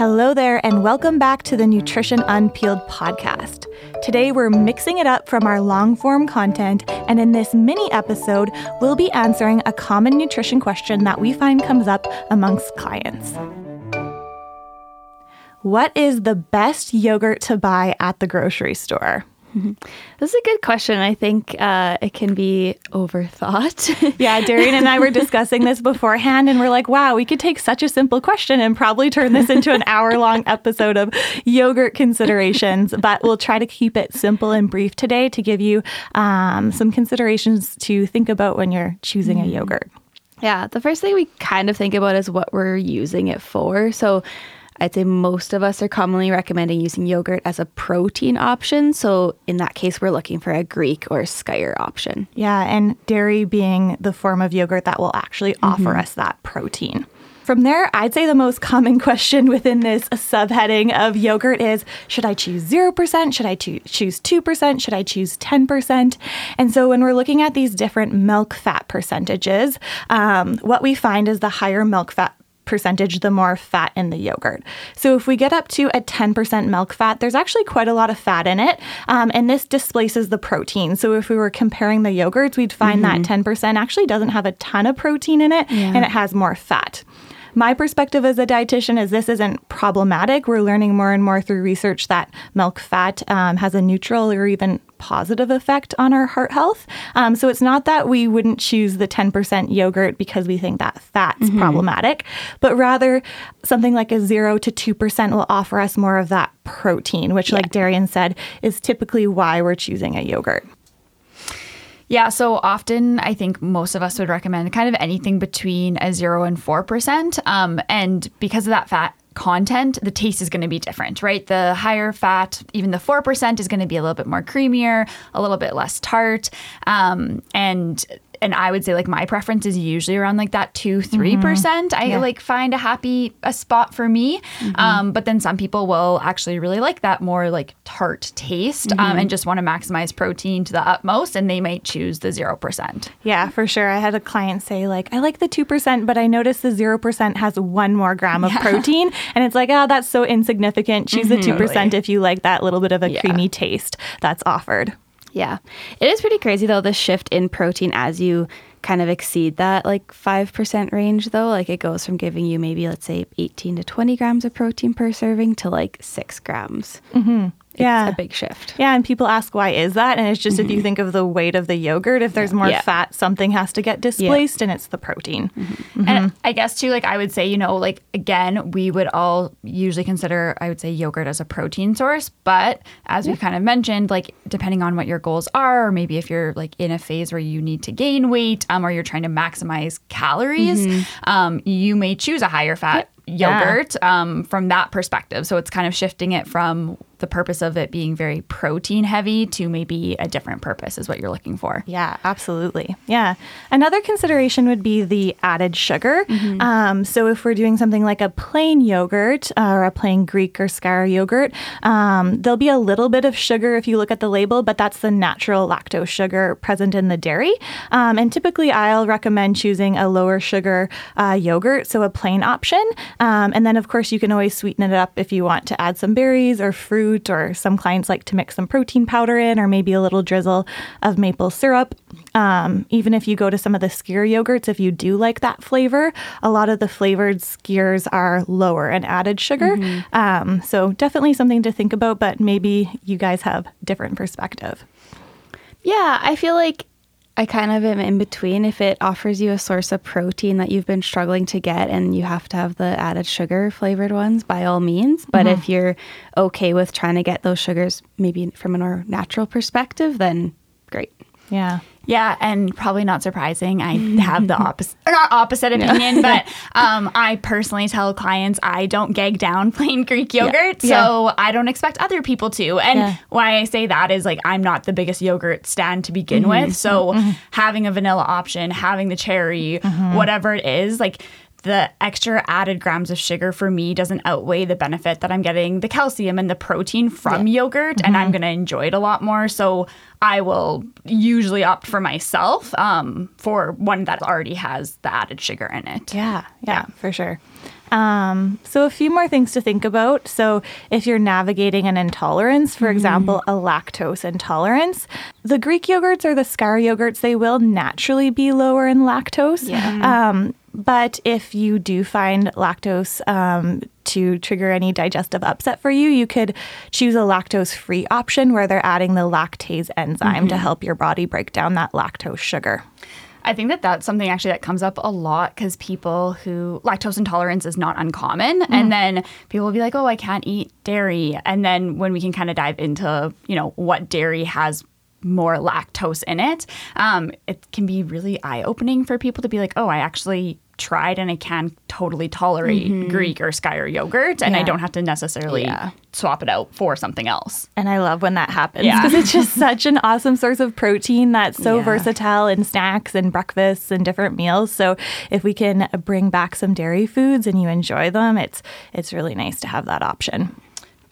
Hello there, and welcome back to the Nutrition Unpeeled podcast. Today, we're mixing it up from our long form content, and in this mini episode, we'll be answering a common nutrition question that we find comes up amongst clients. What is the best yogurt to buy at the grocery store? This is a good question. I think uh, it can be overthought. yeah, Darian and I were discussing this beforehand, and we're like, wow, we could take such a simple question and probably turn this into an hour long episode of yogurt considerations. But we'll try to keep it simple and brief today to give you um, some considerations to think about when you're choosing a yogurt. Yeah, the first thing we kind of think about is what we're using it for. So, I'd say most of us are commonly recommending using yogurt as a protein option. So in that case, we're looking for a Greek or Skyr option. Yeah, and dairy being the form of yogurt that will actually mm-hmm. offer us that protein. From there, I'd say the most common question within this subheading of yogurt is Should I choose 0%? Should I choose 2%? Should I choose 10%? And so when we're looking at these different milk fat percentages, um, what we find is the higher milk fat percentage, the more fat in the yogurt. So if we get up to a 10% milk fat, there's actually quite a lot of fat in it. Um, and this displaces the protein. So if we were comparing the yogurts, we'd find mm-hmm. that 10% actually doesn't have a ton of protein in it yeah. and it has more fat my perspective as a dietitian is this isn't problematic. We're learning more and more through research that milk fat um, has a neutral or even positive effect on our heart health. Um, so it's not that we wouldn't choose the 10% yogurt because we think that fat's mm-hmm. problematic, but rather something like a 0 to 2% will offer us more of that protein, which, yeah. like Darian said, is typically why we're choosing a yogurt. Yeah, so often I think most of us would recommend kind of anything between a zero and four percent. Um, and because of that fat content, the taste is going to be different, right? The higher fat, even the 4%, is going to be a little bit more creamier, a little bit less tart. Um, and and I would say like my preference is usually around like that two three mm-hmm. percent. I yeah. like find a happy a spot for me. Mm-hmm. Um, but then some people will actually really like that more like tart taste um, mm-hmm. um, and just want to maximize protein to the utmost, and they might choose the zero percent. Yeah, for sure. I had a client say like I like the two percent, but I noticed the zero percent has one more gram of yeah. protein, and it's like oh that's so insignificant. Choose the mm-hmm. two percent if you like that little bit of a yeah. creamy taste that's offered. Yeah. It is pretty crazy though, the shift in protein as you kind of exceed that like 5% range though. Like it goes from giving you maybe, let's say, 18 to 20 grams of protein per serving to like six grams. Mm-hmm yeah. a big shift. Yeah, and people ask why is that? And it's just mm-hmm. if you mm-hmm. think of the weight of the yogurt, if there's more yeah. fat, something has to get displaced, yeah. and it's the protein. Mm-hmm. Mm-hmm. And I guess too, like I would say, you know, like again, we would all usually consider, I would say, yogurt as a protein source, but as we kind of mentioned, like depending on what your goals are, or maybe if you're like in a phase where you need to gain weight, um, or you're trying to maximize calories, mm-hmm. um, you may choose a higher fat yogurt yeah. um, from that perspective. So it's kind of shifting it from the purpose of it being very protein heavy to maybe a different purpose is what you're looking for. Yeah, absolutely. Yeah. Another consideration would be the added sugar. Mm-hmm. Um, so if we're doing something like a plain yogurt uh, or a plain Greek or Skyr yogurt, um, there'll be a little bit of sugar if you look at the label, but that's the natural lactose sugar present in the dairy. Um, and typically, I'll recommend choosing a lower sugar uh, yogurt, so a plain option. Um, and then, of course, you can always sweeten it up if you want to add some berries or fruit, or some clients like to mix some protein powder in, or maybe a little drizzle of maple syrup. Um, even if you go to some of the skyr yogurts, if you do like that flavor, a lot of the flavored skyrs are lower and added sugar. Mm-hmm. Um, so, definitely something to think about, but maybe you guys have different perspective. Yeah, I feel like I kind of am in between. If it offers you a source of protein that you've been struggling to get and you have to have the added sugar flavored ones, by all means. But mm-hmm. if you're okay with trying to get those sugars maybe from a more natural perspective, then great. Yeah. Yeah, and probably not surprising. I have the opposite, not opposite opinion, yeah. but um, I personally tell clients I don't gag down plain Greek yogurt, yeah. so yeah. I don't expect other people to. And why I say that is like I'm not the biggest yogurt stand to begin mm-hmm. with, so mm-hmm. having a vanilla option, having the cherry, mm-hmm. whatever it is, like the extra added grams of sugar for me doesn't outweigh the benefit that I'm getting the calcium and the protein from yeah. yogurt, mm-hmm. and I'm going to enjoy it a lot more. So I will usually opt for myself um, for one that already has the added sugar in it. Yeah, yeah, yeah. for sure. Um, so, a few more things to think about. So, if you're navigating an intolerance, for mm. example, a lactose intolerance, the Greek yogurts or the Skyr yogurts, they will naturally be lower in lactose. Yeah. Um, but if you do find lactose um, to trigger any digestive upset for you, you could choose a lactose free option where they're adding the lactase enzyme mm-hmm. to help your body break down that lactose sugar. I think that that's something actually that comes up a lot because people who lactose intolerance is not uncommon. Mm. And then people will be like, oh, I can't eat dairy. And then when we can kind of dive into, you know, what dairy has more lactose in it, um, it can be really eye opening for people to be like, oh, I actually tried and I can totally tolerate mm-hmm. Greek or Skyr yogurt and yeah. I don't have to necessarily yeah. swap it out for something else. And I love when that happens because yeah. it's just such an awesome source of protein that's so versatile in snacks and breakfasts and different meals. So if we can bring back some dairy foods and you enjoy them, it's it's really nice to have that option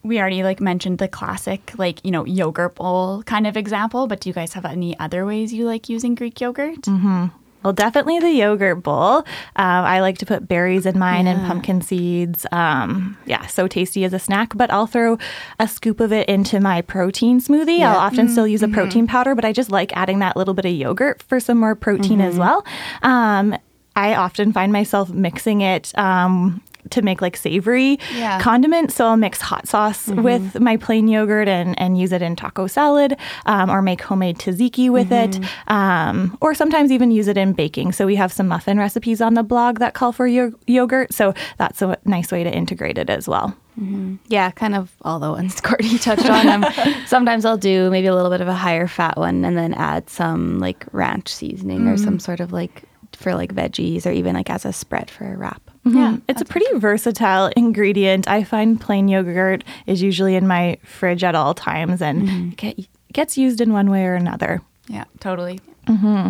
we already like mentioned the classic like you know yogurt bowl kind of example but do you guys have any other ways you like using greek yogurt mm-hmm. Well, definitely the yogurt bowl. Uh, I like to put berries in mine yeah. and pumpkin seeds. Um, yeah, so tasty as a snack. But I'll throw a scoop of it into my protein smoothie. Yeah. I'll often mm-hmm. still use a mm-hmm. protein powder, but I just like adding that little bit of yogurt for some more protein mm-hmm. as well. Um, I often find myself mixing it um, to make like savory yeah. condiments. So I'll mix hot sauce mm-hmm. with my plain yogurt and, and use it in taco salad um, or make homemade tzatziki with mm-hmm. it. Um, or sometimes even use it in baking. So we have some muffin recipes on the blog that call for yo- yogurt. So that's a nice way to integrate it as well. Mm-hmm. Yeah, kind of all the ones Courtney touched on. Um, sometimes I'll do maybe a little bit of a higher fat one and then add some like ranch seasoning or some mm. sort of like for like veggies or even like as a spread for a wrap. Mm-hmm. Yeah, it's a pretty versatile ingredient. I find plain yogurt is usually in my fridge at all times and mm-hmm. get, gets used in one way or another. Yeah, totally. Mm-hmm.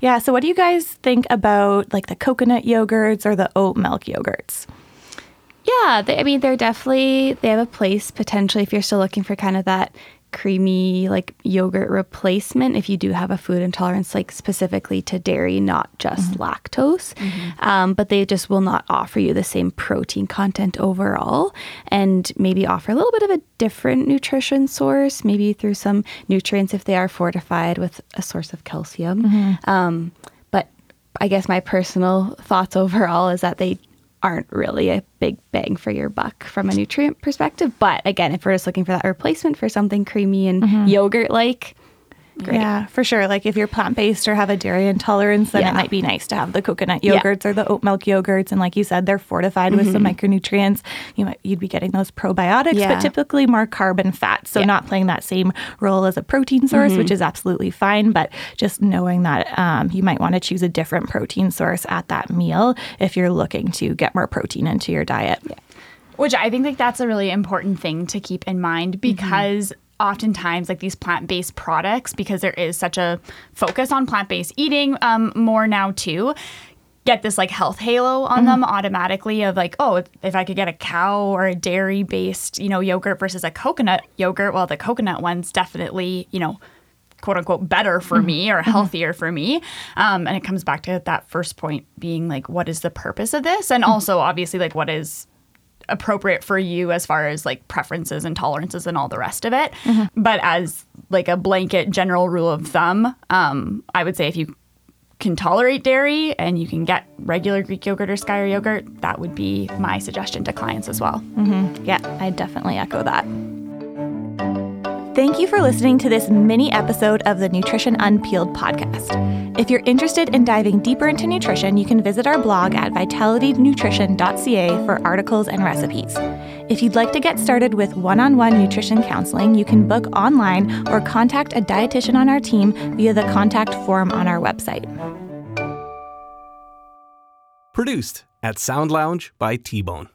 Yeah. So, what do you guys think about like the coconut yogurts or the oat milk yogurts? Yeah, they, I mean, they're definitely they have a place potentially if you're still looking for kind of that creamy like yogurt replacement if you do have a food intolerance like specifically to dairy not just mm-hmm. lactose mm-hmm. Um, but they just will not offer you the same protein content overall and maybe offer a little bit of a different nutrition source maybe through some nutrients if they are fortified with a source of calcium mm-hmm. um, but i guess my personal thoughts overall is that they aren't really a big bang for your buck from a nutrient perspective. But again, if we're just looking for that replacement for something creamy and mm-hmm. yogurt like, Great. Yeah, for sure. Like if you're plant based or have a dairy intolerance, then yeah. it might be nice to have the coconut yogurts yeah. or the oat milk yogurts. And like you said, they're fortified mm-hmm. with some mm-hmm. micronutrients. You might you'd be getting those probiotics, yeah. but typically more carb and fat. So not playing that same role as a protein source, mm-hmm. which is absolutely fine. But just knowing that um, you might want to choose a different protein source at that meal if you're looking to get more protein into your diet. Which I think like that's a really important thing to keep in mind mm-hmm. because. Mm-hmm oftentimes like these plant-based products because there is such a focus on plant-based eating um, more now too get this like health halo on mm-hmm. them automatically of like oh if, if, i could get a cow or a dairy based you know yogurt versus a coconut yogurt well the coconut one's definitely you know quote unquote better for mm-hmm. me or mm-hmm. healthier mm-hmm. for me um, and it comes back to that first point being like what is the purpose of this and mm-hmm. also obviously like what is appropriate for you as far as like preferences and tolerances and all the rest of it. Mm-hmm. But as like a blanket general rule of thumb, um, I would say if you can tolerate dairy and you can get regular Greek yogurt or Skyr yogurt, that would be my suggestion to clients as well. Mm-hmm. Yeah, I definitely echo that. Thank you for listening to this mini episode of the Nutrition Unpeeled podcast. If you're interested in diving deeper into nutrition, you can visit our blog at vitalitynutrition.ca for articles and recipes. If you'd like to get started with one on one nutrition counseling, you can book online or contact a dietitian on our team via the contact form on our website. Produced at Sound Lounge by T Bone.